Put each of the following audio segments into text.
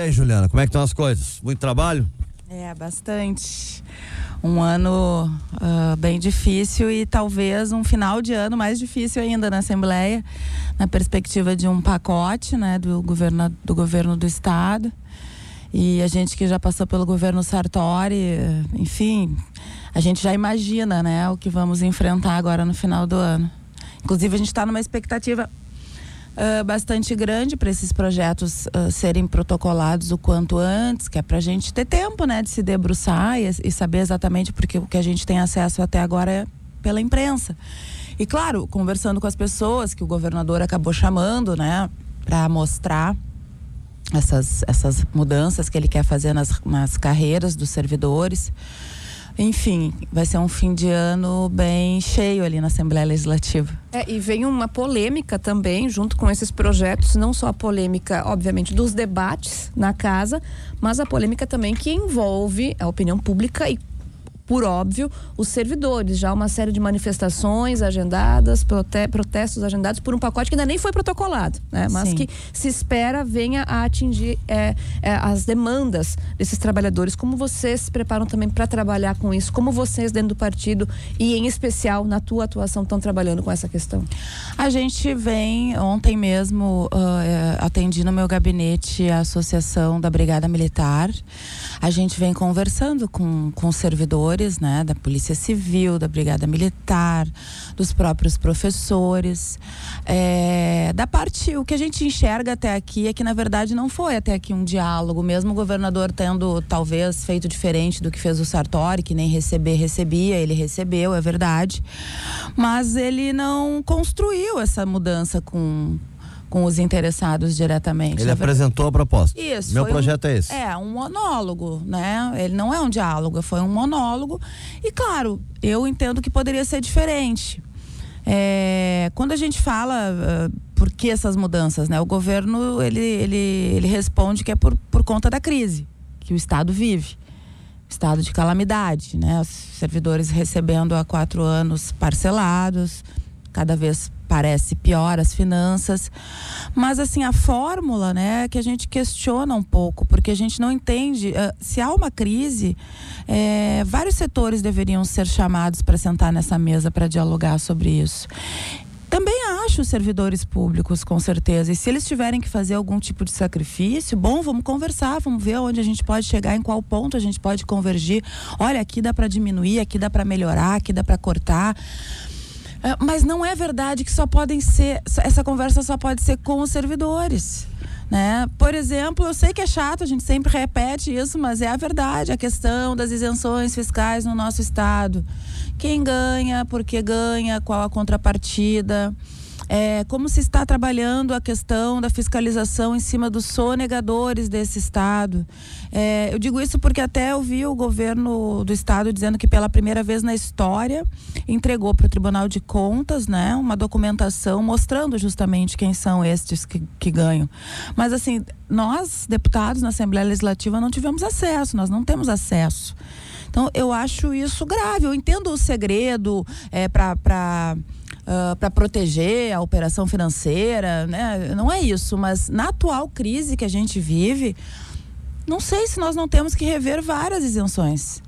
aí, Juliana, como é que estão as coisas? Muito trabalho? É, bastante. Um ano uh, bem difícil e talvez um final de ano mais difícil ainda na Assembleia, na perspectiva de um pacote né, do, governo, do governo do Estado. E a gente que já passou pelo governo Sartori, enfim, a gente já imagina né, o que vamos enfrentar agora no final do ano. Inclusive, a gente está numa expectativa uh, bastante grande para esses projetos uh, serem protocolados o quanto antes, que é para a gente ter tempo né, de se debruçar e, e saber exatamente porque o que a gente tem acesso até agora é pela imprensa. E claro, conversando com as pessoas que o governador acabou chamando, né, para mostrar essas, essas mudanças que ele quer fazer nas, nas carreiras dos servidores. Enfim, vai ser um fim de ano bem cheio ali na Assembleia Legislativa. É, e vem uma polêmica também, junto com esses projetos, não só a polêmica, obviamente, dos debates na casa, mas a polêmica também que envolve a opinião pública e por óbvio, os servidores. Já uma série de manifestações agendadas, prote protestos agendados por um pacote que ainda nem foi protocolado, né? mas Sim. que se espera venha a atingir é, é, as demandas desses trabalhadores. Como vocês se preparam também para trabalhar com isso? Como vocês, dentro do partido e em especial na tua atuação, estão trabalhando com essa questão? A gente vem, ontem mesmo, uh, atendi no meu gabinete a Associação da Brigada Militar. A gente vem conversando com, com servidores né, da Polícia Civil, da Brigada Militar, dos próprios professores. É, da parte, o que a gente enxerga até aqui é que, na verdade, não foi até aqui um diálogo, mesmo o governador tendo talvez feito diferente do que fez o Sartori, que nem receber recebia, ele recebeu, é verdade. Mas ele não construiu essa mudança com, com os interessados diretamente. Ele apresentou a proposta. Isso. Meu projeto um, é esse. É, um monólogo, né? Ele não é um diálogo, foi um monólogo. E claro, eu entendo que poderia ser diferente. É, quando a gente fala uh, por que essas mudanças, né? O governo ele, ele, ele responde que é por, por conta da crise que o Estado vive. Estado de calamidade, né? Os servidores recebendo há quatro anos parcelados, cada vez parece pior as finanças. Mas assim, a fórmula, né, que a gente questiona um pouco, porque a gente não entende. Uh, se há uma crise, é, vários setores deveriam ser chamados para sentar nessa mesa para dialogar sobre isso. Também acho os servidores públicos, com certeza. E se eles tiverem que fazer algum tipo de sacrifício, bom, vamos conversar, vamos ver onde a gente pode chegar, em qual ponto a gente pode convergir. Olha, aqui dá para diminuir, aqui dá para melhorar, aqui dá para cortar. É, mas não é verdade que só podem ser, essa conversa só pode ser com os servidores. Né? Por exemplo, eu sei que é chato, a gente sempre repete isso, mas é a verdade, a questão das isenções fiscais no nosso estado. Quem ganha, por que ganha, qual a contrapartida é, como se está trabalhando a questão da fiscalização em cima dos sonegadores desse Estado. É, eu digo isso porque até eu vi o governo do Estado dizendo que pela primeira vez na história entregou para o Tribunal de Contas né, uma documentação mostrando justamente quem são estes que, que ganham. Mas assim, nós, deputados na Assembleia Legislativa, não tivemos acesso, nós não temos acesso. Então, eu acho isso grave. Eu entendo o segredo é, para uh, para proteger a operação financeira, né? Não é isso, mas na atual crise que a gente vive, não sei se nós não temos que rever várias isenções.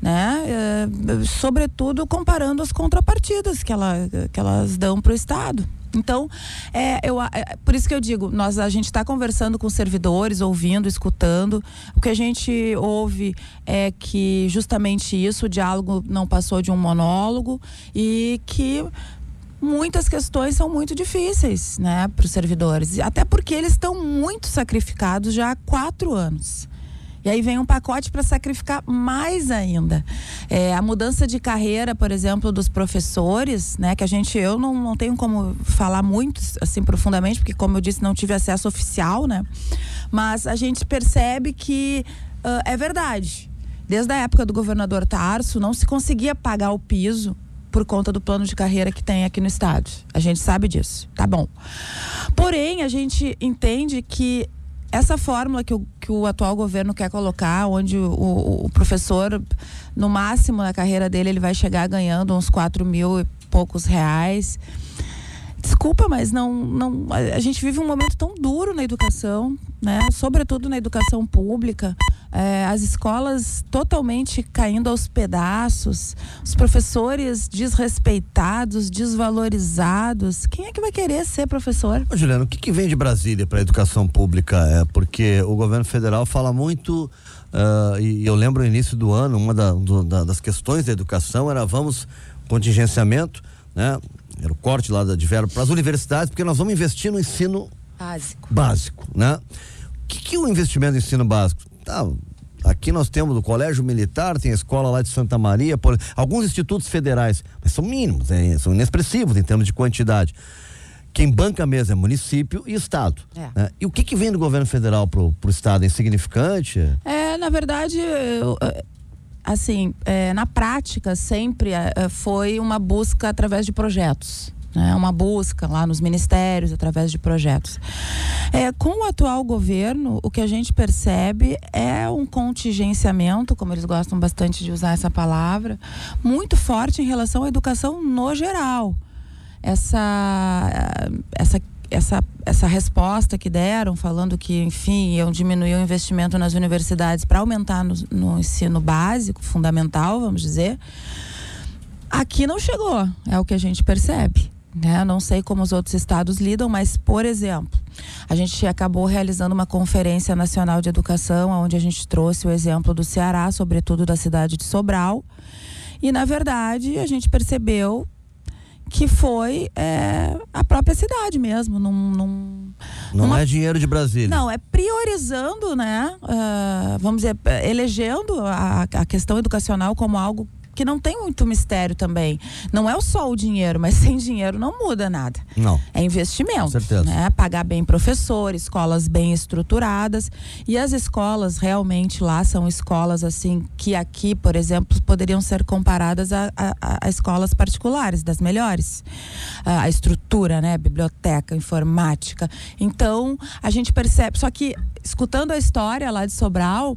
Né? Uh, sobretudo comparando as contrapartidas que, ela, que elas dão para o Estado. Então, é, eu, é, por isso que eu digo, nós, a gente está conversando com servidores, ouvindo, escutando. O que a gente ouve é que justamente isso, o diálogo não passou de um monólogo e que muitas questões são muito difíceis, né, para os servidores. Até porque eles estão muito sacrificados já há quatro anos. E aí vem um pacote para sacrificar mais ainda. É, a mudança de carreira, por exemplo, dos professores, né? Que a gente, eu não, não tenho como falar muito assim profundamente, porque como eu disse, não tive acesso oficial, né? Mas a gente percebe que uh, é verdade. Desde a época do governador Tarso, não se conseguia pagar o piso por conta do plano de carreira que tem aqui no estado. A gente sabe disso, tá bom. Porém, a gente entende que essa fórmula que o, que o atual governo quer colocar, onde o, o professor, no máximo na carreira dele, ele vai chegar ganhando uns 4 mil e poucos reais Desculpa, mas não, não, a gente vive um momento tão duro na educação, né? Sobretudo na educação pública, é, as escolas totalmente caindo aos pedaços, os professores desrespeitados, desvalorizados. Quem é que vai querer ser professor? Ô, Juliano, o que, que vem de Brasília para a educação pública? É porque o governo federal fala muito uh, e eu lembro no início do ano uma da, do, da, das questões da educação era vamos contingenciamento, né? Era o corte lá de verbo para as universidades, porque nós vamos investir no ensino básico, básico né? O que, que é o investimento no ensino básico? Tá, aqui nós temos o Colégio Militar, tem a escola lá de Santa Maria, por, alguns institutos federais, mas são mínimos, é, são inexpressivos em termos de quantidade. Quem banca mesmo é município e Estado. É. Né? E o que, que vem do governo federal para o Estado? É insignificante? É, na verdade, eu, assim, é, na prática, sempre é, foi uma busca através de projetos. Né? Uma busca lá nos ministérios, através de projetos. É, com o atual governo, o que a gente percebe é um contingenciamento, como eles gostam bastante de usar essa palavra, muito forte em relação à educação no geral. Essa, essa essa, essa resposta que deram, falando que, enfim, iam diminuir o investimento nas universidades para aumentar no, no, ensino básico, fundamental, vamos dizer, aqui não chegou, é o que a gente percebe. Né? Não sei como os outros estados lidam, mas, por exemplo, a gente acabou realizando uma conferência nacional de educação, onde a gente trouxe o exemplo do Ceará, sobretudo da cidade de Sobral. E, na verdade, a gente percebeu que foi é, a própria cidade mesmo. Num, num, não numa... é dinheiro de Brasília. Não, é priorizando, né? Uh, vamos dizer, elegendo a, a questão educacional como algo que não tem muito mistério também. Não é só o dinheiro, mas sem dinheiro não muda nada. Não. É investimento. Com certeza. Né? Pagar bem professores, escolas bem estruturadas. E as escolas realmente lá são escolas assim que aqui, por exemplo, poderiam ser comparadas a, a, a escolas particulares, das melhores. A, a estrutura, né? Biblioteca, informática. Então, a gente percebe. Só que, escutando a história lá de Sobral,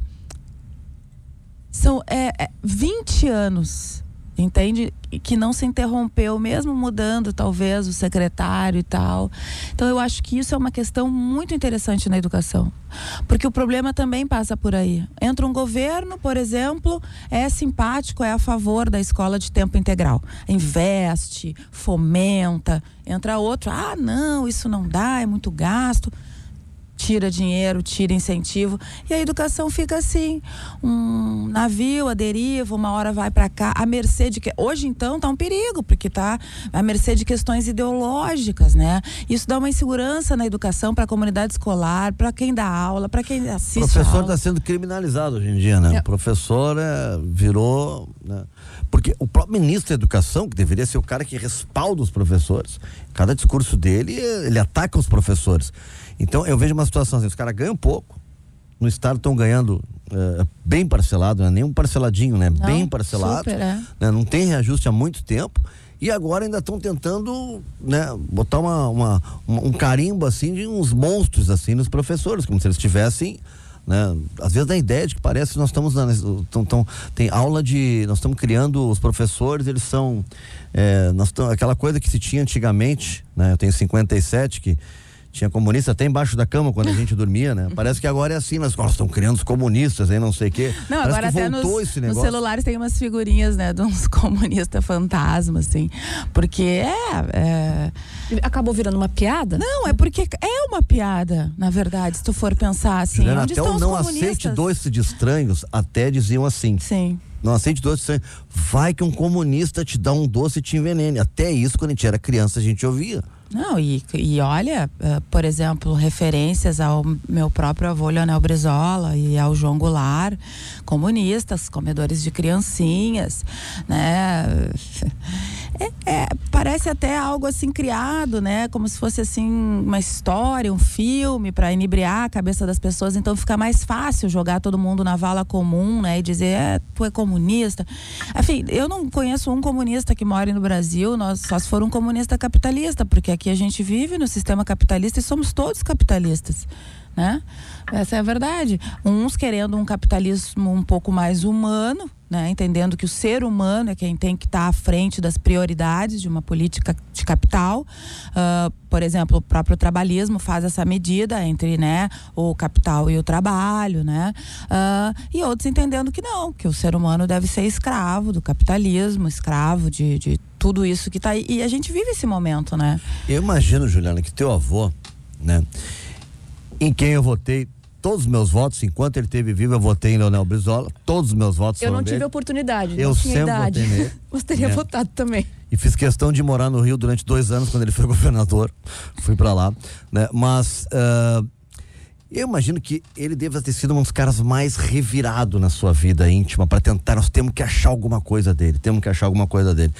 são é, é 20 anos, entende? Que não se interrompeu, mesmo mudando talvez o secretário e tal. Então eu acho que isso é uma questão muito interessante na educação. Porque o problema também passa por aí. Entra um governo, por exemplo, é simpático, é a favor da escola de tempo integral. Investe, fomenta. Entra outro, ah, não, isso não dá, é muito gasto tira dinheiro, tira incentivo e a educação fica assim, um navio a deriva, uma hora vai para cá, a mercê de que hoje então tá um perigo, porque tá a mercê de questões ideológicas, né? Isso dá uma insegurança na educação para a comunidade escolar, para quem dá aula, para quem assiste. O professor está sendo criminalizado hoje em dia, né? É. O professor é, virou, né? Porque o próprio ministro da Educação, que deveria ser o cara que respalda os professores, cada discurso dele, ele ataca os professores. Então eu vejo uma situação assim, os caras ganham pouco, no estado estão ganhando é, bem parcelado, não é nem um parceladinho, né? Não, bem parcelado. Super, é. né? Não tem reajuste há muito tempo. E agora ainda estão tentando, né, botar uma, uma, um carimbo assim de uns monstros assim nos professores, como se eles tivessem né? Às vezes dá a ideia de que parece que nós estamos tão, tão, tem aula de nós estamos criando os professores eles são é, nós tão, aquela coisa que se tinha antigamente né? eu tenho 57 que tinha comunista até embaixo da cama quando a gente dormia, né? Parece que agora é assim, nós estão criando os comunistas aí, não sei o quê. Não, Parece agora até nos, nos, celulares tem umas figurinhas, né, de uns comunistas fantasmas, assim. Porque é, é, Acabou virando uma piada? Não, é porque é uma piada, na verdade, se tu for pensar assim. Juliana, onde até o não aceite doce de estranhos, até diziam assim. Sim. Não aceite doce estranhos. Vai que um comunista te dá um doce e te envenene. Até isso, quando a gente era criança, a gente ouvia. Não, e, e olha, uh, por exemplo, referências ao meu próprio avô Leonel Brizola e ao João Goulart, comunistas, comedores de criancinhas, né? É, é, parece até algo assim criado, né? Como se fosse assim uma história, um filme para inebriar a cabeça das pessoas. Então fica mais fácil jogar todo mundo na vala comum, né? E dizer, é, tu é comunista. Enfim, eu não conheço um comunista que mora no Brasil, nós só se for um comunista capitalista, porque aqui a gente vive no sistema capitalista e somos todos capitalistas. Né? Essa é a verdade. Uns querendo um capitalismo um pouco mais humano, né, entendendo que o ser humano é quem tem que estar tá à frente das prioridades de uma política de capital. Uh, por exemplo, o próprio trabalhismo faz essa medida entre né, o capital e o trabalho, né? Uh, e outros entendendo que não, que o ser humano deve ser escravo do capitalismo, escravo de, de tudo isso que está aí. E a gente vive esse momento, né? Eu imagino, Juliana, que teu avô, né? Em quem eu votei todos os meus votos, enquanto ele esteve vivo, eu votei em Leonel Brizola. Todos os meus votos Eu não tive dele. oportunidade. Eu sempre idade. votei nele. Você teria né? votado também. E fiz questão de morar no Rio durante dois anos, quando ele foi governador. Fui para lá. Né? Mas. Uh, eu imagino que ele deva ter sido um dos caras mais revirado na sua vida íntima para tentar. Nós temos que achar alguma coisa dele. Temos que achar alguma coisa dele.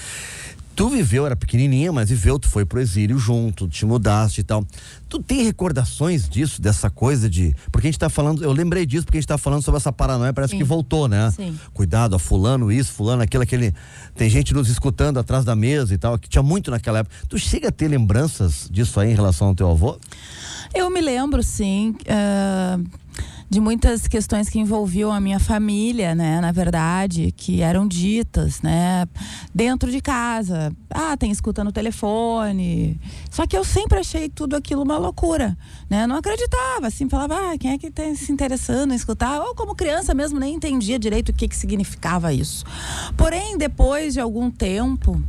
Tu viveu, era pequenininha, mas viveu, tu foi pro exílio junto, te mudaste e tal. Tu tem recordações disso, dessa coisa de. Porque a gente tá falando, eu lembrei disso porque a gente tá falando sobre essa paranoia, parece Sim. que voltou, né? Sim. Cuidado, a fulano isso, fulano aquilo, aquele. Tem gente nos escutando atrás da mesa e tal, que tinha muito naquela época. Tu chega a ter lembranças disso aí em relação ao teu avô? Eu me lembro, sim. Uh de muitas questões que envolviam a minha família, né, na verdade, que eram ditas, né, dentro de casa. Ah, tem escuta no telefone. Só que eu sempre achei tudo aquilo uma loucura, né? Não acreditava, assim, falava, ah, quem é que está se interessando em escutar? Ou como criança mesmo nem entendia direito o que que significava isso. Porém, depois de algum tempo,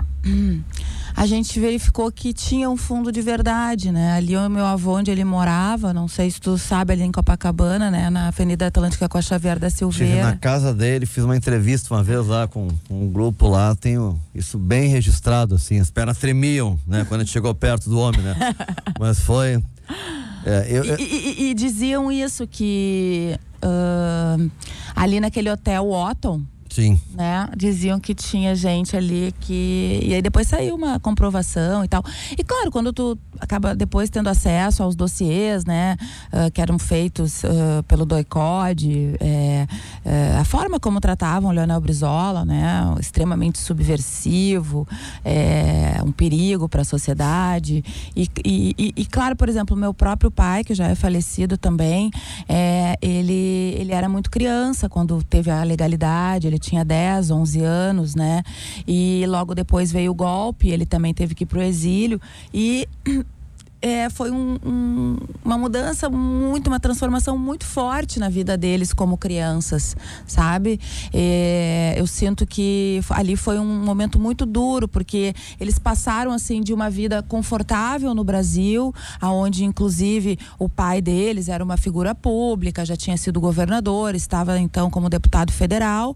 a gente verificou que tinha um fundo de verdade, né? Ali o meu avô, onde ele morava, não sei se tu sabe, ali em Copacabana, né? Na Avenida Atlântica com a Xavier da Estive Silveira. na casa dele, fiz uma entrevista uma vez lá com, com um grupo lá, tenho isso bem registrado, assim, as pernas tremiam, né? Quando a gente chegou perto do homem, né? Mas foi. É, eu, eu- E, e- e diziam isso, que ah, ali naquele hotel Otton, sim. né? Diziam que tinha gente ali que. E aí depois saiu uma comprovação e tal. E claro, quando tu acaba depois tendo acesso aos dossiês, né? ah, que eram feitos ah, pelo DOICOD, é, é, a forma como tratavam o Leonel Brizola, né? Extremamente subversivo, é, um perigo para a sociedade. E, e, e- e, claro, por exemplo, meu próprio pai, que já é falecido também, é, ele, ele era muito criança quando teve a legalidade, ele tinha 10, 11 anos, né? E logo depois veio o golpe, ele também teve que ir pro exílio. E é, foi um- um- uma mudança muito, uma transformação muito forte na vida deles como crianças, sabe? É, eu sinto que ali foi um momento muito duro, porque eles passaram assim de uma vida confortável no Brasil, aonde inclusive o pai deles era uma figura pública, já tinha sido governador, estava então como deputado federal,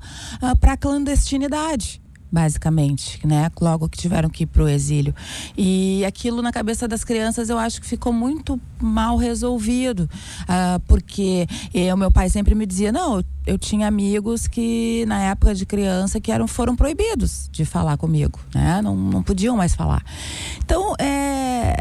para a clandestinidade basicamente, né? Logo que tiveram que ir pro exílio. E aquilo na cabeça das crianças eu acho que ficou muito mal resolvido, ah, porque o meu pai sempre me dizia, não, eu, eu tinha amigos que na época de criança que eram foram proibidos de falar comigo, né? Não, não podiam mais falar. Então, é,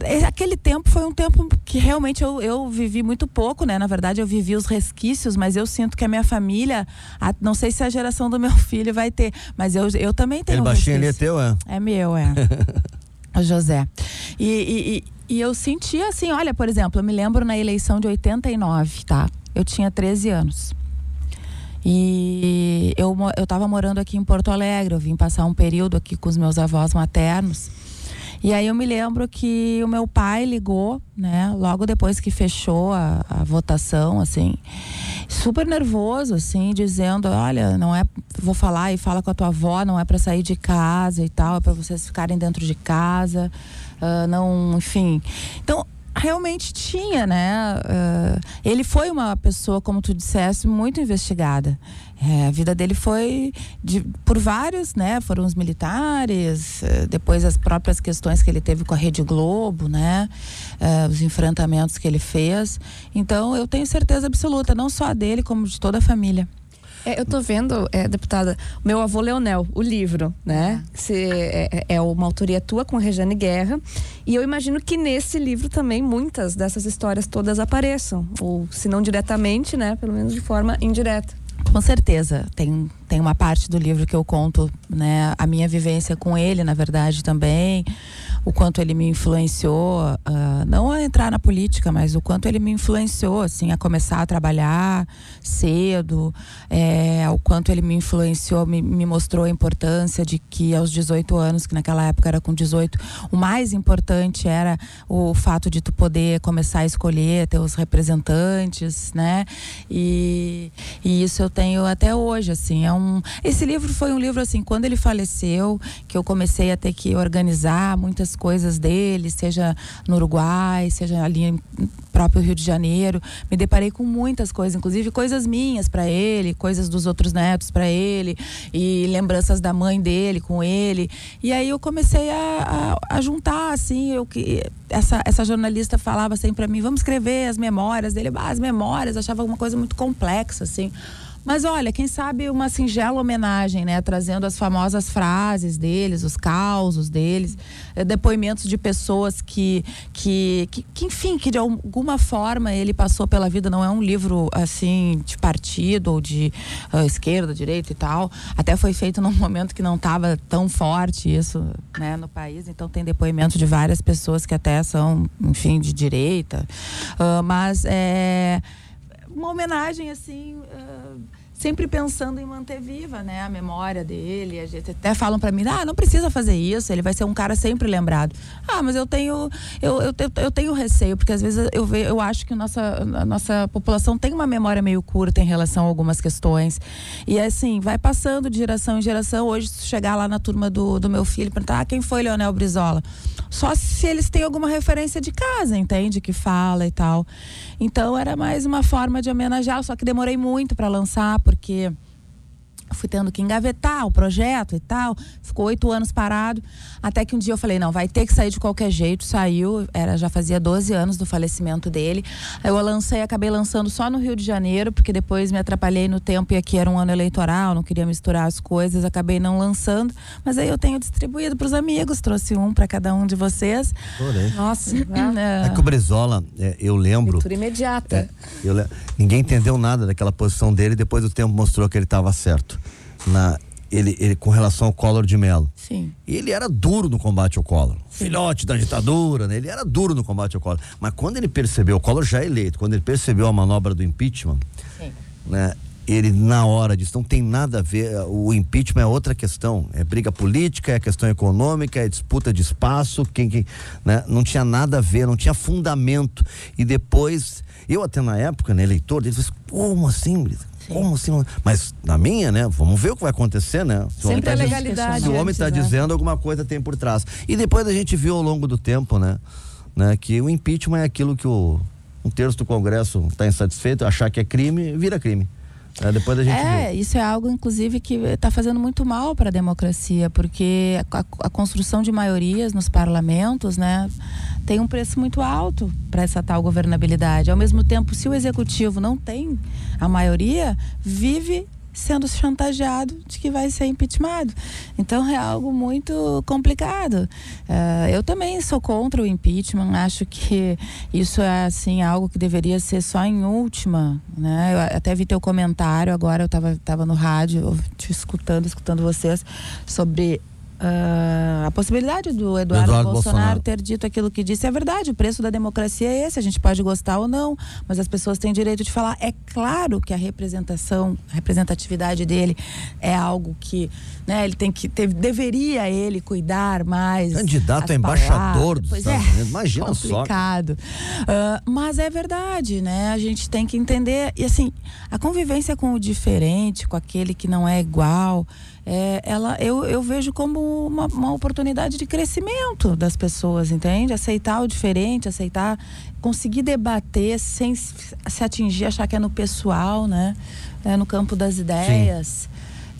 é, aquele tempo foi um tempo que realmente eu, eu vivi muito pouco, né? Na verdade, eu vivi os resquícios, mas eu sinto que a minha família, a- não sei se a geração do meu filho vai ter, mas eu, eu também tenho Aquele um baixinho ali é resquício. teu, é? É meu, é. o José. E, e, e- e eu senti assim, olha, por exemplo, eu me lembro na eleição de 89, tá? Eu tinha 13 anos. E eu, eu tava morando aqui em Porto Alegre, eu vim passar um período aqui com os meus avós maternos. E aí eu me lembro que o meu pai ligou, né, logo depois que fechou a, a votação, assim, super nervoso, assim, dizendo, olha, não é, vou falar e fala com a tua avó, não é para sair de casa e tal, é para vocês ficarem dentro de casa, ah, não, enfim. Então realmente tinha, né? ah, ele foi uma pessoa, como tu disseste, muito investigada. É, a vida dele foi de- por vários, né? Foram os militares, eh, depois as próprias questões que ele teve com a Rede Globo, né? Eh, os enfrentamentos que ele fez. Então, eu tenho certeza absoluta, não só dele, como de toda a família. É, eu tô vendo, é, deputada, meu avô Leonel, o livro, né? Se, é, é uma autoria tua com Regiane Guerra. E eu imagino que nesse livro também muitas dessas histórias todas apareçam. Ou se não diretamente, né? Pelo menos de forma indireta. Com certeza. Tem, tem uma parte do livro que eu conto, né, a minha vivência com ele, na verdade, também. O quanto ele me influenciou, uh, não a entrar na política, mas o quanto ele me influenciou, assim, a começar a trabalhar cedo, é, o quanto ele me influenciou, me, me mostrou a importância de que aos 18 anos, que naquela época era com 18, o mais importante era o fato de tu poder começar a escolher teus representantes, né? E, e isso eu tenho até hoje, assim, é um... Esse livro foi um livro, assim, quando ele faleceu, que eu comecei a ter que organizar muitas coisas dele, seja no Uruguai, seja ali no próprio Rio de Janeiro. Me deparei com muitas coisas, inclusive coisas minhas para ele, coisas dos outros netos para ele, e lembranças da mãe dele com ele. E aí eu comecei a, a, a juntar, assim, eu que essa, essa jornalista falava sempre para mim, vamos escrever as memórias dele. Ah, as memórias, achava uma coisa muito complexa, assim. Mas olha, quem sabe uma singela homenagem, né? Trazendo as famosas frases deles, os causos deles, eh, depoimentos de pessoas que, que, que, que, enfim, que de alguma forma ele passou pela vida. Não é um livro, assim, de partido ou de uh, esquerda, direita e tal. Até foi feito num momento que não estava tão forte isso, né, no país. Então tem depoimentos de várias pessoas que até são, enfim, de direita. Uh, mas é uma homenagem, assim... Uh, sempre pensando em manter viva, né, a memória dele. A gente até falam para mim, ah, não precisa fazer isso, ele vai ser um cara sempre lembrado. Ah, mas eu tenho, eu, eu, eu tenho receio, porque às vezes eu, vejo, eu acho que a nossa, a nossa população tem uma memória meio curta em relação a algumas questões. E assim, vai passando de geração em geração. Hoje, se chegar lá na turma do, do meu filho perguntar, ah, quem foi Leonel Brizola? Só se eles têm alguma referência de casa, entende? Que fala e tal. Então era mais uma forma de homenagear, só que demorei muito para lançar, porque fui tendo que engavetar o projeto e tal. Ficou oito anos parado. Até que um dia eu falei, não, vai ter que sair de qualquer jeito. Saiu, era, já fazia 12 anos do falecimento dele. Aí eu lancei, acabei lançando só no Rio de Janeiro, porque depois me atrapalhei no tempo e aqui era um ano eleitoral, não queria misturar as coisas, acabei não lançando. Mas aí eu tenho distribuído para os amigos, trouxe um para cada um de vocês. Adorei. Nossa, é. é que o Brizola, é, eu lembro. Leitura imediata. É, eu, ninguém entendeu nada daquela posição dele, depois o tempo mostrou que ele estava certo na ele, ele, com relação ao Collor de Mello. Sim. E ele era duro no combate ao Collor. Sim. Filhote da ditadura, né? Ele era duro no combate ao Collor. Mas quando ele percebeu, o Collor já é eleito, quando ele percebeu a manobra do impeachment, Sim. né? Ele na hora disse, não tem nada a ver, o impeachment é outra questão, é briga política, é questão econômica, é disputa de espaço, quem, quem né? Não tinha nada a ver, não tinha fundamento. E depois, eu até na época, né, eleitor, ele disse, como assim, como assim? Mas na minha, né? Vamos ver o que vai acontecer, né? Se Sempre a tá legalidade. Se o homem está dizendo, alguma coisa tem por trás. E depois a gente viu ao longo do tempo, né? né que o impeachment é aquilo que o, um terço do Congresso está insatisfeito, achar que é crime, vira crime. É, depois a gente é, viu. isso é algo, inclusive, que está fazendo muito mal para a democracia, porque a, a, construção de maiorias nos parlamentos, né, tem um preço muito alto para essa tal governabilidade. Ao mesmo tempo, se o executivo não tem a maioria, vive sendo chantageado de que vai ser impeachment. Então é algo muito complicado. Uh, eu também sou contra o impeachment. Acho que isso é assim algo que deveria ser só em última. Né? Eu até vi teu comentário agora. Eu estava tava no rádio, te escutando, escutando vocês sobre Uh, a possibilidade do Eduardo, Eduardo Bolsonaro, Bolsonaro, ter dito aquilo que disse é verdade. O preço da democracia é esse. A gente pode gostar ou não, mas as pessoas têm direito de falar. É claro que a representação, a representatividade dele é algo que, né? Ele tem que ter, deveria ele cuidar mais. Candidato a embaixador dos Estados é, Unidos. Imagina complicado. só. Uh, mas é verdade, né? A gente tem que entender e assim a convivência com o diferente, com aquele que não é igual é, ela, eu, eu vejo como uma, uma oportunidade de crescimento das pessoas, entende? Aceitar o diferente, aceitar, conseguir debater sem se atingir, achar que é no pessoal, né? É no campo das ideias. Sim.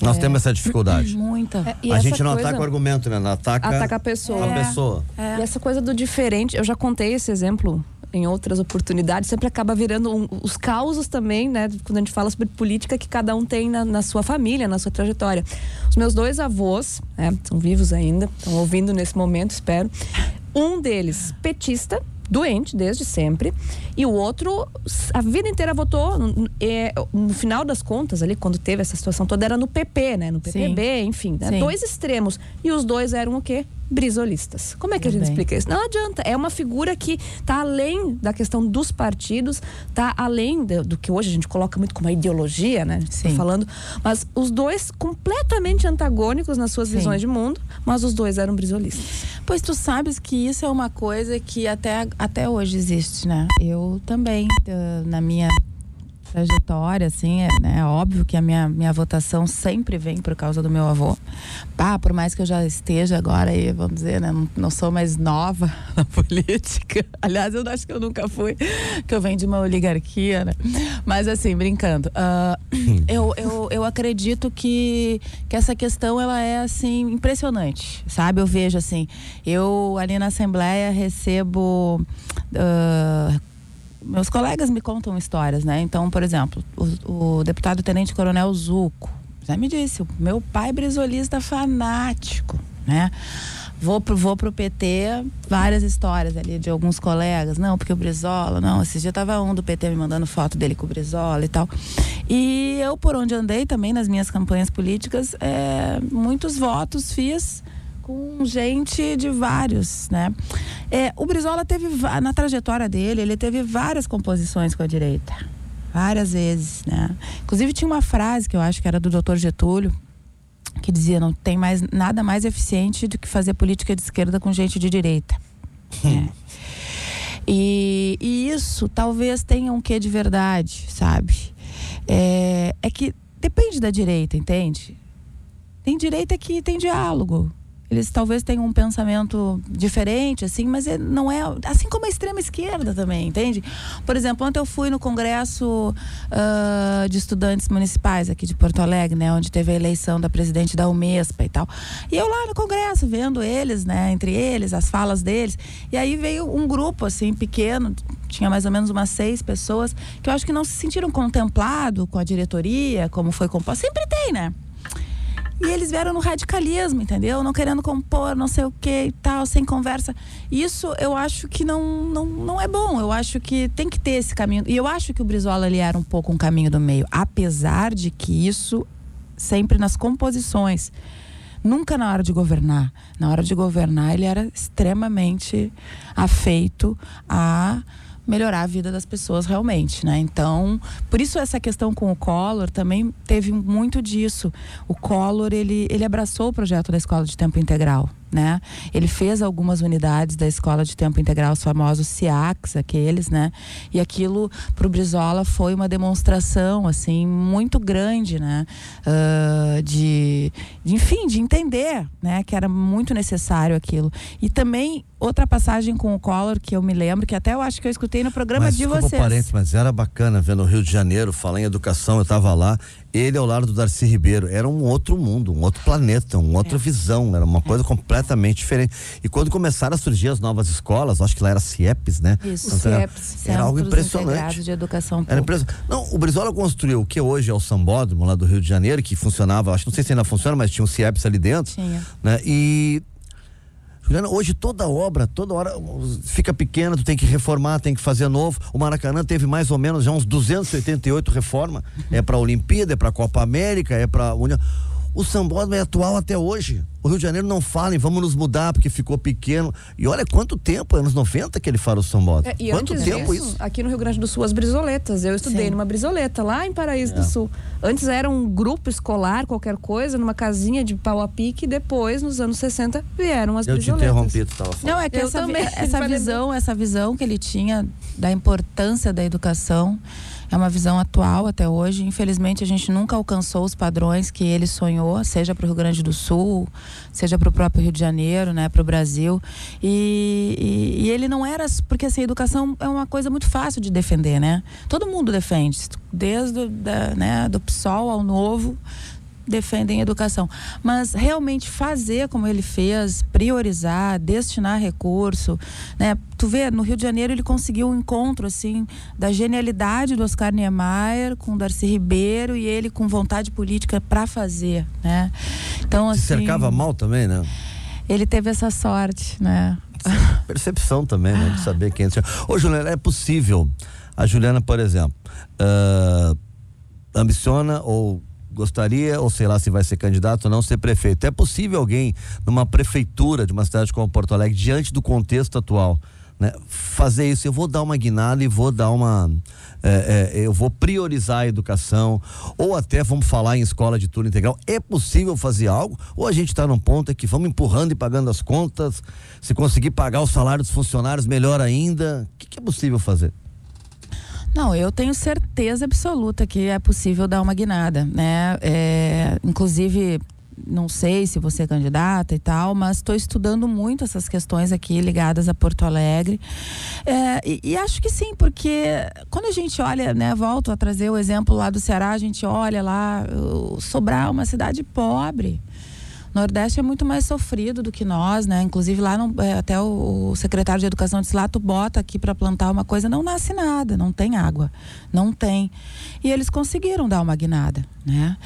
Nós é, temos essa dificuldade. Muita. É, a gente não coisa, ataca o argumento, né? Não ataca, ataca a pessoa. A pessoa. É. E essa coisa do diferente, eu já contei esse exemplo em outras oportunidades, sempre acaba virando um, os causos também, né? Quando a gente fala sobre política que cada um tem na, na sua família, na sua trajetória. Os meus dois avós, né, são vivos ainda, estão ouvindo nesse momento, espero. Um deles, petista, doente desde sempre, e o outro a vida inteira votou no, é, no, final das contas ali quando teve essa situação toda era no PP, né, no PPB, Sim. enfim, né? dois extremos e os dois eram o quê? Brisolistas. Como é que a gente explica isso? Não adianta. É uma figura que está além da questão dos partidos, está além do, do, que hoje a gente coloca muito como a ideologia, né? Sim. Tô falando. Mas os dois completamente antagônicos nas suas Sim. visões de mundo, mas os dois eram brisolistas. Pois tu sabes que isso é uma coisa que até, até hoje existe, né? Eu também, na minha trajetória, assim, é né, óbvio que a minha, minha votação sempre vem por causa do meu avô. Ah, por mais que eu já esteja agora aí, vamos dizer, né, não, não sou mais nova na política. Aliás, eu acho que eu nunca fui, que eu venho de uma oligarquia, né? Mas assim, brincando, uh, eu, eu, eu acredito que, que essa questão ela é assim impressionante, sabe? Eu vejo assim, eu ali na Assembleia recebo uh, meus colegas me contam histórias, né? Então, por exemplo, o, o deputado Tenente Coronel Zuco já me disse, o meu pai brisolista fanático, né? Vou pro, vou pro PT, várias histórias ali de alguns colegas. Não, porque o Brizola, não, esse dia tava um do PT me mandando foto dele com o Brizola e tal. E eu, por onde andei também nas minhas campanhas políticas, é, muitos votos fiz com gente de vários, né? É, o Brizola teve, na trajetória dele, ele teve várias composições com a direita. Várias vezes, né? Inclusive tinha uma frase que eu acho que era do Dr. Getúlio, que dizia, não tem mais nada mais eficiente do que fazer política de esquerda com gente de direita. é. E, e, isso talvez tenha um quê de verdade, sabe? É, é que depende da direita, entende? Tem direita que tem diálogo eles talvez tenham um pensamento diferente, assim, mas é, não é. Assim como a extrema esquerda também, entende? Por exemplo, ontem eu fui no Congresso uh, de Estudantes Municipais aqui de Porto Alegre, né? Onde teve a eleição da presidente da Umespa e tal. E eu lá no Congresso, vendo eles, né? Entre eles, as falas deles. E aí veio um grupo, assim, pequeno, tinha mais ou menos umas seis pessoas, que eu acho que não se sentiram contemplados com a diretoria, como foi composto. Sempre tem, né? E eles vieram no radicalismo, entendeu? Não querendo compor, não sei o que e tal, sem conversa. Isso eu acho que não, não, não é bom. Eu acho que tem que ter esse caminho. E eu acho que o Brizola ali era um pouco um caminho do meio. Apesar de que isso sempre nas composições. Nunca na hora de governar. Na hora de governar, ele era extremamente afeito a melhorar a vida das pessoas realmente, né? Então, por isso essa questão com o Collor também teve muito disso. O Collor, ele, ele abraçou o projeto da escola de tempo integral, né? Ele fez algumas unidades da escola de tempo integral, os famosos SIACs, aqueles, né? E aquilo para o Brizola foi uma demonstração, assim, muito grande, né? Uh, de, de, enfim, de entender, né? Que era muito necessário aquilo. E também outra passagem com o Collor que eu me lembro, que até eu acho que eu escutei no programa mas, de vocês. Parente, mas era bacana ver no Rio de Janeiro, falar em educação, eu estava lá, ele ao lado do Darcy Ribeiro. Era um outro mundo, um outro planeta, uma outra é. visão, era uma coisa é. completamente diferente. E quando começaram a surgir as novas escolas, acho que lá era CIEPS, né? Isso, então, CIEPS. Era, era algo impressionante. de educação era impressionante. Não, o Brizola construiu o que hoje é o Sambódromo lá do Rio de Janeiro, que funcionava, acho não sei se ainda funciona, mas tinha um CIEPS ali dentro. Tinha. Né? E Juliana, hoje toda obra, toda hora fica pequena, tu tem que reformar, tem que fazer novo. O Maracanã teve mais ou menos já uns 288 reformas. É para a Olimpíada, é para a Copa América, é para União. O sambódromo é atual até hoje. O Rio de Janeiro não fala em vamos nos mudar porque ficou pequeno. E olha quanto tempo, anos 90 que ele fala o sambódromo. É, e quanto tempo disso, isso? Aqui no Rio Grande do Sul, as brisoletas. Eu estudei Sim. numa brisoleta lá em Paraíso é. do Sul. Antes era um grupo escolar, qualquer coisa, numa casinha de pau a pique. E depois, nos anos 60, vieram as Eu brisoletas. Eu te interrompi, tu tava falando. Não, é que essa, essa visão, essa visão que ele tinha da importância da educação é uma visão atual até hoje. Infelizmente, a gente nunca alcançou os padrões que ele sonhou, seja para o Rio Grande do Sul, seja para o próprio Rio de Janeiro, né, para o Brasil. E, e, e, ele não era. Porque assim, a educação é uma coisa muito fácil de defender, né? Todo mundo defende, desde da, né, do PSOL ao novo defendem educação. Mas realmente fazer como ele fez, priorizar, destinar recurso, né? Tu vê, no Rio de Janeiro ele conseguiu um encontro, assim, da genialidade do Oscar Niemeyer com o Darcy Ribeiro e ele com vontade política para fazer, né? Então, assim... Se cercava mal também, né? Ele teve essa sorte, né? Percepção também, né? De saber quem... Ô, Juliana, é possível... A Juliana, por exemplo, uh, ambiciona ou gostaria, ou sei lá se vai ser candidato ou não, ser prefeito. É possível alguém, numa prefeitura de uma cidade como Porto Alegre, diante do contexto atual, né, fazer isso? Eu vou dar uma guinada e vou dar uma. É, é, eu vou priorizar a educação, ou até vamos falar em escola de turno integral. É possível fazer algo? Ou a gente está num ponto é que vamos empurrando e pagando as contas? Se conseguir pagar o salário dos funcionários, melhor ainda. O que, que é possível fazer? Não, eu tenho certeza absoluta que é possível dar uma guinada, né? É, inclusive, não sei se você é candidata e tal, mas estou estudando muito essas questões aqui ligadas a Porto Alegre. É, e, e, acho que sim, porque quando a gente olha, né, volto a trazer o exemplo lá do Ceará, a gente olha lá, Sobral, uma cidade pobre. Nordeste é muito mais sofrido do que nós, né? Inclusive lá é, até o, o, secretário de Educação disse lá, tu bota aqui para plantar uma coisa, não nasce nada, não tem água, não tem. E eles conseguiram dar uma guinada, né?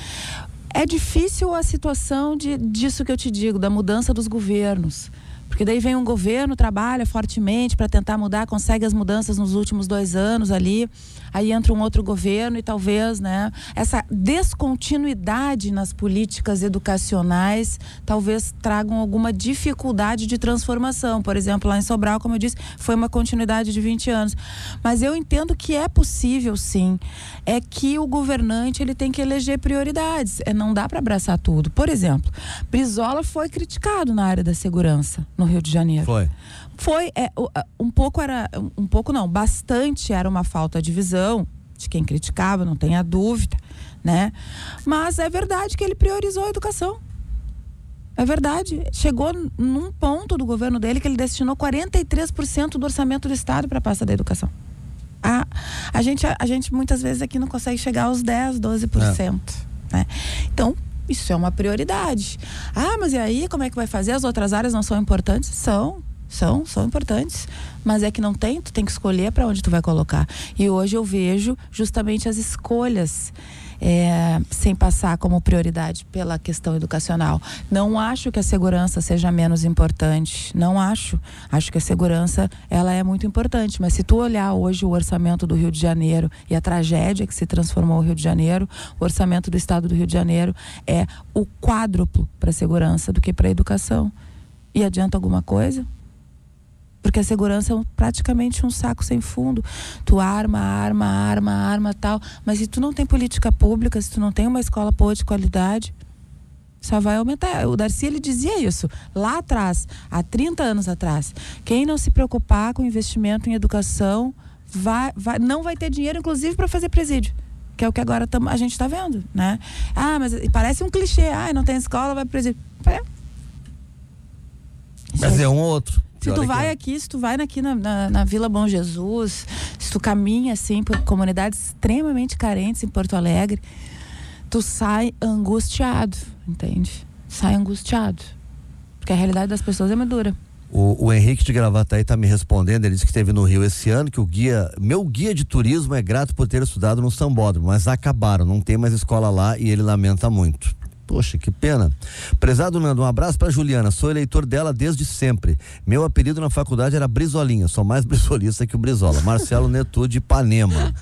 É difícil a situação de, disso que eu te digo, da mudança dos governos. Porque daí vem um governo, trabalha fortemente para tentar mudar, consegue as mudanças nos últimos dois anos ali aí entra um outro governo e talvez, né, essa descontinuidade nas políticas educacionais talvez tragam alguma dificuldade de transformação. Por exemplo, lá em Sobral, como eu disse, foi uma continuidade de 20 anos. Mas eu entendo que é possível, sim. É que o governante ele tem que eleger prioridades. É, não dá para abraçar tudo. Por exemplo, Brizola foi criticado na área da segurança no Rio de Janeiro. Foi foi é, um pouco era um pouco não, bastante era uma falta de visão de quem criticava, não tenha dúvida, né? Mas é verdade que ele priorizou a educação. É verdade. Chegou num ponto do governo dele que ele destinou 43% do orçamento do Estado para a pasta da educação. A, a, gente, a, a, gente muitas vezes aqui não consegue chegar aos 10, 12%. É. Né? Então, isso é uma prioridade. Ah, mas e aí, como é que vai fazer? As outras áreas não são importantes? São. São, são importantes. Mas é que não tem, tu tem que escolher para onde tu vai colocar. E hoje eu vejo justamente as escolhas. É, sem passar como prioridade pela questão educacional. Não acho que a segurança seja menos importante, não acho. Acho que a segurança ela é muito importante, mas se tu olhar hoje o orçamento do Rio de Janeiro e a tragédia que se transformou o Rio de Janeiro, o orçamento do Estado do Rio de Janeiro é o quádruplo para a segurança do que para a educação. E adianta alguma coisa? Porque a segurança é praticamente um saco sem fundo. Tu arma, arma, arma, arma, tal. Mas se tu não tem política pública, se tu não tem uma escola boa de qualidade, só vai aumentar. O Darcy ele dizia isso lá atrás, há 30 anos atrás. Quem não se preocupar com investimento em educação vai, vai não vai ter dinheiro, inclusive, para fazer presídio. Que é o que agora tam, a gente está vendo, né? Ah, mas parece um clichê. Ah, não tem escola, vai presídio. É. Mas é um ou outro. Se tu vai aqui, se tu vai aqui na, na, na, Vila Bom Jesus, se tu caminha assim por comunidades extremamente carentes em Porto Alegre, tu sai angustiado, entende? Sai angustiado. Porque a realidade das pessoas é muito dura. O, o, Henrique de Gravataí está me respondendo, ele disse que esteve no Rio esse ano, que o guia, meu guia de turismo é grato por ter estudado no Sambódromo, mas acabaram, não tem mais escola lá e ele lamenta muito. Poxa, que pena. Prezado Nando, um abraço para Juliana. Sou eleitor dela desde sempre. Meu apelido na faculdade era Brizolinha. Sou mais brisolista que o Brizola. Marcelo Netu de Ipanema.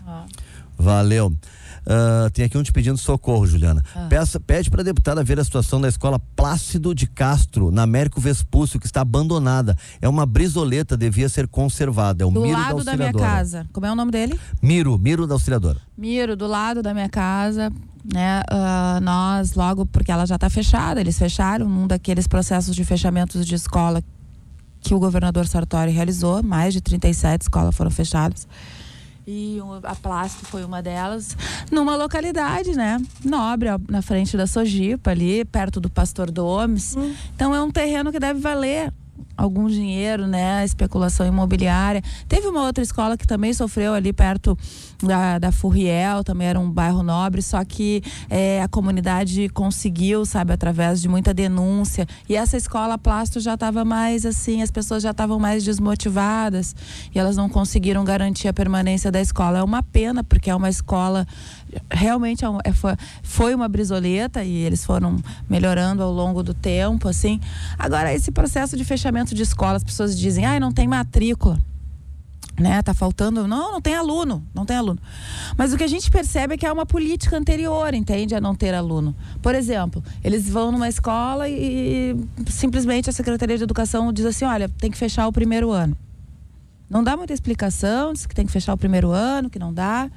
Valeu. Uh, tem aqui um te pedindo socorro, Juliana. Ah. Peça, pede para a deputada ver a situação da escola Plácido de Castro, na Américo Vespúcio, que está abandonada. É uma brisoleta, devia ser conservada. É o do Miro lado da, da minha casa. Como é o nome dele? Miro, Miro da Auxiliadora. Miro, do lado da minha casa né, uh, nós logo, porque ela já está fechada, eles fecharam num daqueles processos de fechamentos de escola que o governador Sartori realizou, mais de 37 escolas foram fechadas. E a Plástico foi uma delas, numa localidade, né? Nobre, na frente da Sojipa, ali, perto do Pastor Domes. Hum. Então é um terreno que deve valer algum dinheiro, né? Especulação imobiliária. Teve uma outra escola que também sofreu ali perto da, da Furriel, também era um bairro nobre, só que é, a comunidade conseguiu, sabe, através de muita denúncia. E essa escola plástico já estava mais assim, as pessoas já estavam mais desmotivadas e elas não conseguiram garantir a permanência da escola. É uma pena, porque é uma escola realmente é, é foi uma brisoleta e eles foram melhorando ao longo do tempo, assim. Agora, esse processo de fechamento de escola, as pessoas dizem, ah, não tem matrícula. né? Tá faltando, não, não tem aluno, não tem aluno. Mas o que a gente percebe é que há uma política anterior, entende, a não ter aluno. Por exemplo, eles vão numa escola e simplesmente a Secretaria de Educação diz assim, olha, tem que fechar o primeiro ano. Não dá muita explicação, diz que tem que fechar o primeiro ano, que não dá.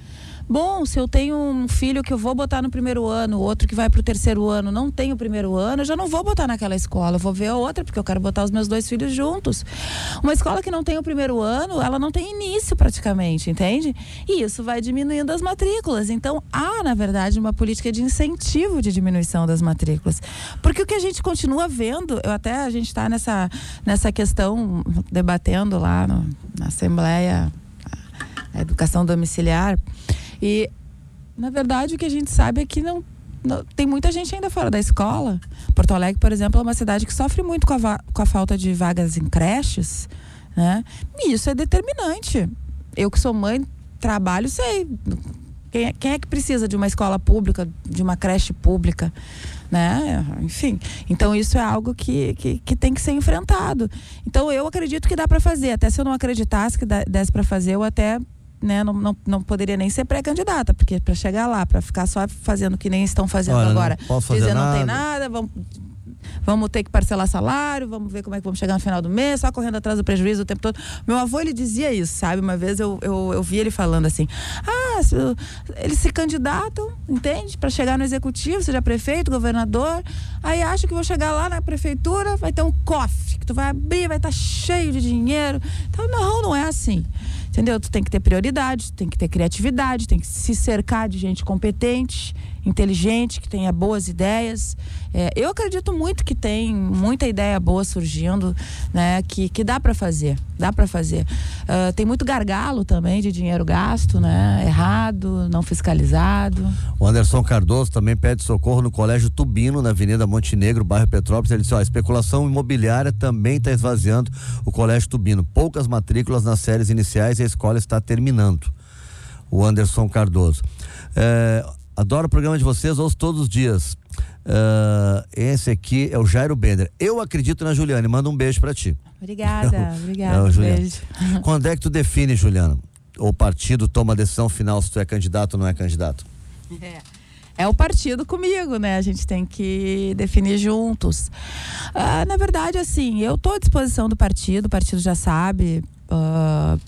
Bom, se eu tenho um filho que eu vou botar no primeiro ano, outro que vai para o terceiro ano, não tem o primeiro ano, eu já não vou botar naquela escola, eu vou ver a outra, porque eu quero botar os meus dois filhos juntos. Uma escola que não tem o primeiro ano, ela não tem início praticamente, entende? E isso vai diminuindo as matrículas. Então, há, na verdade, uma política de incentivo de diminuição das matrículas. Porque o que a gente continua vendo, eu até a gente está nessa, nessa questão debatendo lá no, na Assembleia a educação domiciliar e, na verdade, o que a gente sabe é que não, tem muita gente ainda fora da escola. Porto Alegre, por exemplo, é uma cidade que sofre muito com a, com a falta de vagas em creches, né? E isso é determinante. Eu que sou mãe, trabalho, sei. Quem é, quem é que precisa de uma escola pública, de uma creche pública? Né? Enfim, então isso é algo que, que, que, tem que ser enfrentado. Então eu acredito que dá para fazer. Até se eu não acreditasse que desse para fazer, eu até né, não, não, não poderia nem ser pré-candidata, porque para chegar lá, para ficar só fazendo o que nem estão fazendo Olha, agora, não dizer nada. não tem nada, vamos, vamos ter que parcelar salário, vamos ver como é que vamos chegar no final do mês, só correndo atrás do prejuízo o tempo todo. Meu avô, ele dizia isso, sabe? Uma vez eu, eu, eu vi ele falando assim: ah, eles se candidatam, entende? Para chegar no executivo, seja prefeito, governador, aí acha que vou chegar lá na prefeitura, vai ter um cofre, que tu vai abrir, vai estar tá cheio de dinheiro. Então, não, não é assim. Entendeu? Tu tem que ter prioridade, tem que ter criatividade, tem que se cercar de gente competente, inteligente, que tenha boas ideias. É, eu acredito muito que tem muita ideia boa surgindo, né? Que, que dá para fazer, dá para fazer. Uh, tem muito gargalo também de dinheiro gasto, né? Errado, não fiscalizado. O Anderson Cardoso também pede socorro no Colégio Tubino, na Avenida Montenegro, bairro Petrópolis. Ele disse: ó, a especulação imobiliária também está esvaziando o Colégio Tubino. Poucas matrículas nas séries iniciais e a escola está terminando. O Anderson Cardoso. É, adoro o programa de vocês, ouço todos os dias. Uh, esse aqui é o Jairo Bender. Eu acredito na Juliane. Manda um beijo para ti. Obrigada, obrigada. um beijo. Quando é que tu define, Juliana? O partido toma a decisão final se tu é candidato ou não é candidato? É. É o partido comigo, né? A gente tem que definir juntos. Uh, na verdade, assim, eu estou à disposição do partido, o partido já sabe. Uh,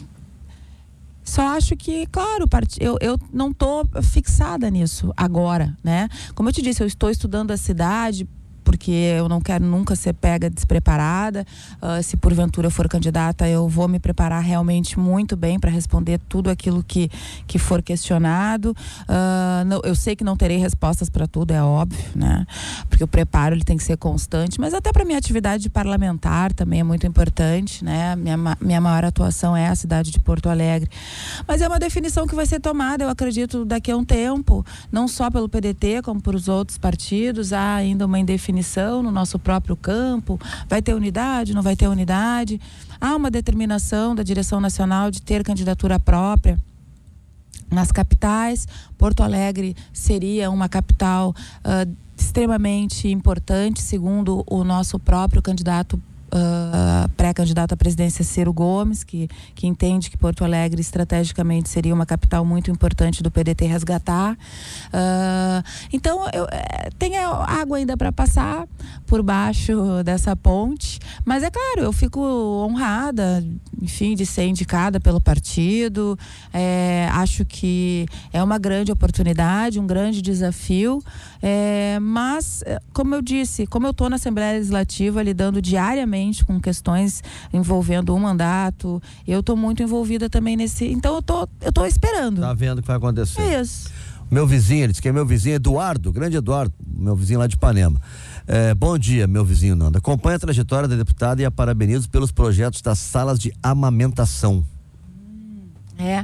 só acho que, claro, eu, eu não estou fixada nisso agora, né? Como eu te disse, eu estou estudando a cidade porque eu não quero nunca ser pega despreparada. Uh, se porventura eu for candidata, eu vou me preparar realmente muito bem para responder tudo aquilo que, que for questionado. Uh, não, eu sei que não terei respostas para tudo, é óbvio, né? Porque o preparo ele tem que ser constante, mas até para minha atividade parlamentar também é muito importante, né? Minha, minha maior atuação é a cidade de Porto Alegre. Mas é uma definição que vai ser tomada, eu acredito, daqui a um tempo, não só pelo PDT, como por os outros partidos. Há ainda uma indefinição definição no nosso próprio campo? Vai ter unidade? Não vai ter unidade? Há uma determinação da direção nacional de ter candidatura própria? Nas capitais, Porto Alegre seria uma capital uh, extremamente importante, segundo o nosso próprio candidato uh, pré-candidato à presidência Ciro Gomes, que, que entende que Porto Alegre estrategicamente seria uma capital muito importante do PDT resgatar. Uh, então, eu, é, tem água ainda para passar por baixo dessa ponte, mas é claro, eu fico honrada, enfim, de ser indicada pelo partido. É, acho que é uma grande oportunidade, um grande desafio, é, mas, como eu disse, como eu estou na Assembleia Legislativa lidando diariamente com questões envolvendo um mandato. Eu estou muito envolvida também nesse. Então eu tô, eu tô esperando. Tá vendo o que vai acontecer. É isso. Meu vizinho, ele disse que é meu vizinho Eduardo, grande Eduardo, meu vizinho lá de Ipanema. É, bom dia, meu vizinho Nanda. Acompanha a trajetória da deputada e a parabenizo pelos projetos das salas de amamentação. É.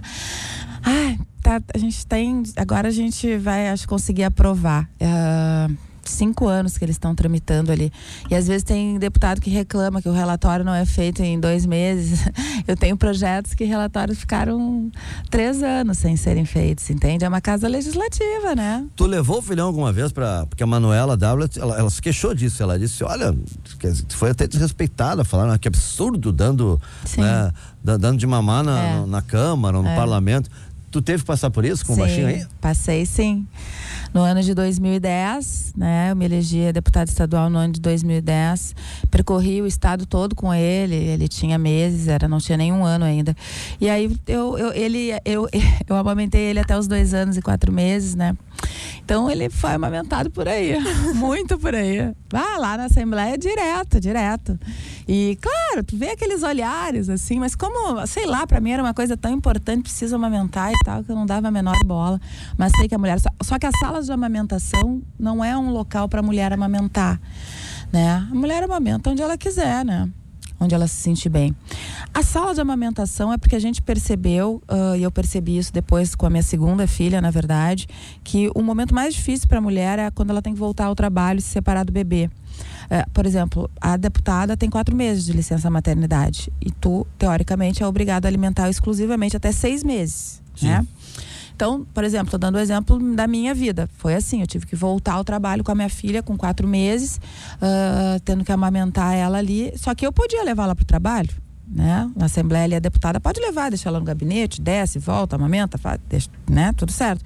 Ai, tá, a gente tem. Agora a gente vai, acho, conseguir aprovar. Uh, cinco anos que eles estão tramitando ali. E às vezes tem deputado que reclama que o relatório não é feito em dois meses. Eu tenho projetos que relatórios ficaram três anos sem serem feitos, entende? É uma casa legislativa, né? Tu levou o filhão alguma vez para Porque a Manuela W, ela, ela, se queixou disso. Ela disse: olha, foi até desrespeitada, falaram ah, que absurdo dando, né, dando de mamar na, é. na Câmara, no é. parlamento. Tu teve que passar por isso com sim, o baixinho aí? Passei sim. No ano de 2010, né, eu me elegi deputada estadual no ano de 2010. Percorri o estado todo com ele. Ele tinha meses, era não tinha nenhum ano ainda. E aí eu, eu ele eu, eu amamentei ele até os dois anos e quatro meses, né? Então ele foi amamentado por aí, muito por aí. Vai lá na Assembleia direto, direto. E claro, tu vê aqueles olhares assim, mas como, sei lá, para mim era uma coisa tão importante, preciso amamentar e tal, que eu não dava a menor bola. Mas sei que a mulher. Só, só que as salas de amamentação não é um local para mulher amamentar. Né? A mulher amamenta onde ela quiser, né? onde ela se sente bem. A sala de amamentação é porque a gente percebeu, uh, e eu percebi isso depois com a minha segunda filha, na verdade, que o momento mais difícil para a mulher é quando ela tem que voltar ao trabalho e se separar do bebê. Uh, por exemplo, a deputada tem quatro meses de licença maternidade e tu, teoricamente, é obrigado a alimentar exclusivamente até seis meses. Sim. Né? Então, por exemplo, estou dando o exemplo da minha vida. Foi assim, eu tive que voltar ao trabalho com a minha filha com quatro meses, uh, tendo que amamentar ela ali. Só que eu podia levá-la para o trabalho. Né? Na Assembleia ali, a deputada pode levar, deixar ela no gabinete, desce, volta, amamenta, faz, deixa, né? Tudo certo.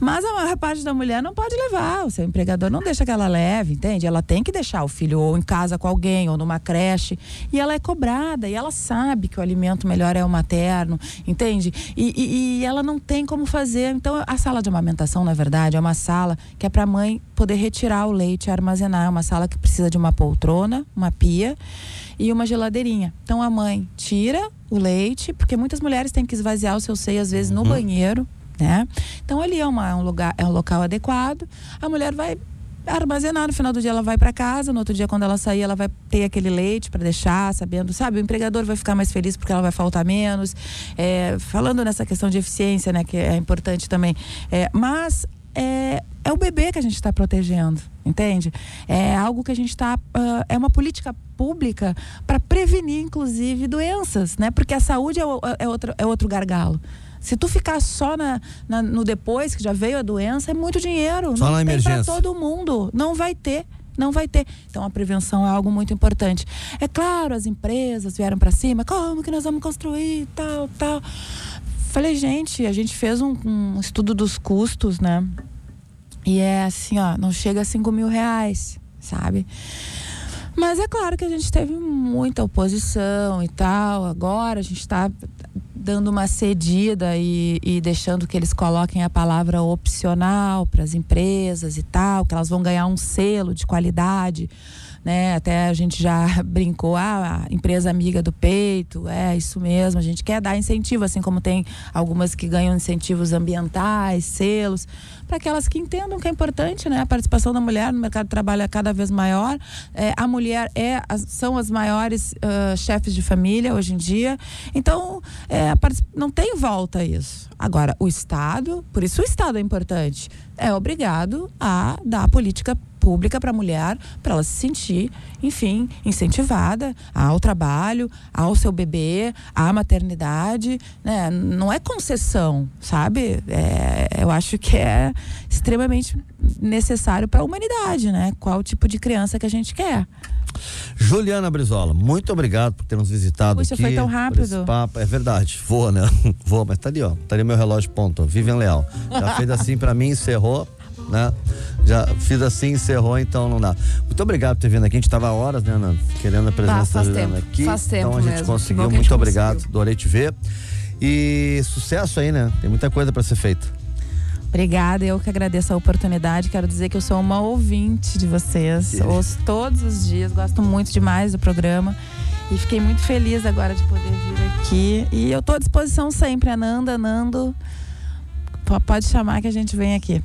Mas a maior parte da mulher não pode levar. O seu empregador não deixa que ela leve, entende? Ela tem que deixar o filho ou em casa com alguém ou numa creche. E ela é cobrada e ela sabe que o alimento melhor é o materno, entende? E, e, e ela não tem como fazer. Então, a sala de amamentação, na verdade, é uma sala que é para a mãe poder retirar o leite e armazenar. É uma sala que precisa de uma poltrona, uma pia e uma geladeirinha. Então a mãe tira o leite, porque muitas mulheres têm que esvaziar o seu seio às vezes no uhum. banheiro, né? Então ali é, uma, é um lugar, é um local adequado. A mulher vai armazenar no final do dia ela vai para casa no outro dia quando ela sair ela vai ter aquele leite para deixar sabendo sabe o empregador vai ficar mais feliz porque ela vai faltar menos é, falando nessa questão de eficiência né que é importante também é, mas é, é o bebê que a gente está protegendo, entende? É algo que a gente está. Uh, é uma política pública para prevenir, inclusive, doenças, né? Porque a saúde é, é, outro, é outro gargalo. Se tu ficar só na, na, no depois que já veio a doença, é muito dinheiro. Só não na emergência. Para todo mundo. Não vai ter. Não vai ter. Então a prevenção é algo muito importante. É claro, as empresas vieram para cima. Como que nós vamos construir? Tal, tal. Falei, gente, a gente fez um, um estudo dos custos, né? E é assim, ó, não chega a 5 mil reais, sabe? Mas é claro que a gente teve muita oposição e tal. Agora a gente está dando uma cedida e, e, deixando que eles coloquem a palavra opcional para as empresas e tal, que elas vão ganhar um selo de qualidade. Né? Até a gente já brincou, ah, a empresa amiga do peito, é isso mesmo, a gente quer dar incentivo, assim como tem algumas que ganham incentivos ambientais, selos, para aquelas que entendam que é importante, né? A participação da mulher no mercado de trabalho é cada vez maior. É, a mulher é, são as maiores uh, chefes de família hoje em dia. Então, é, não tem volta isso. Agora, o Estado, por isso o Estado é importante, é obrigado a dar política pública para a mulher, para ela se sentir, enfim, incentivada ao trabalho, ao seu bebê, à maternidade, né? Não é concessão, sabe? É, eu acho que é extremamente necessário para a humanidade, né? Qual tipo de criança que a gente quer. Juliana Brizola, muito obrigado por ter nos visitado Puxa, aqui. foi tão rápido. Papo. É verdade, voa, né? Voa, mas tá ali, ó. Tá ali meu relógio ponto. Vivian Leal. Já fez assim para mim, encerrou né? Já fiz assim, encerrou, então não dá. Muito obrigado por ter vindo aqui. A gente estava horas, né, Ana? Querendo a presença ah, da Ana aqui. Faz tempo então a gente mesmo. conseguiu. Muito gente obrigado. Conseguiu. Adorei te ver. E sucesso aí, né? Tem muita coisa para ser feita. Obrigada, eu que agradeço a oportunidade. Quero dizer que eu sou uma ouvinte de vocês. Que... Ouço todos os dias, gosto muito demais do programa. E fiquei muito feliz agora de poder vir aqui. E eu estou à disposição sempre, Ananda, Nando. Pode chamar que a gente vem aqui.